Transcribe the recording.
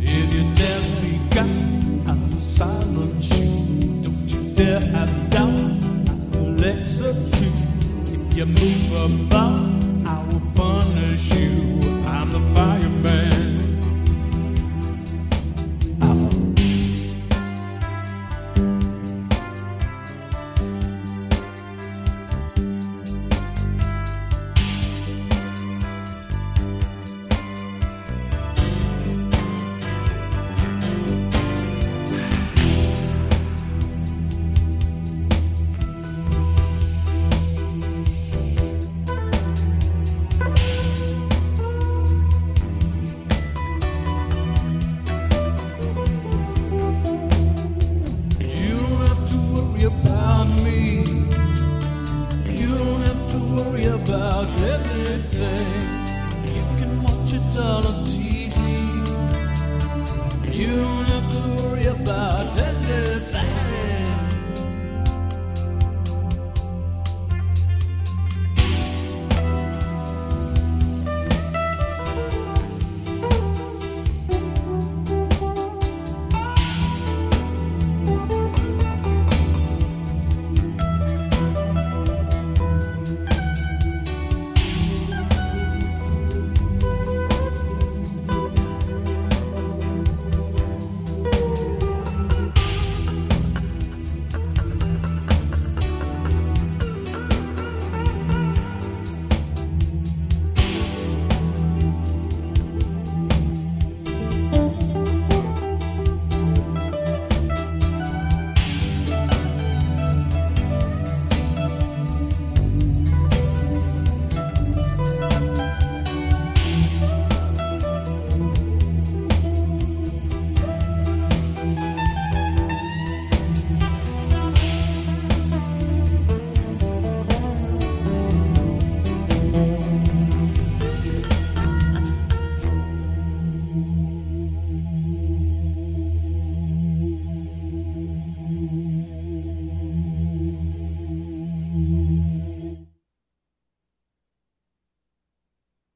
If you dare I'll silence you. Don't you dare have doubt, I'll execute. If you move about. about everything. You can watch it on TV. You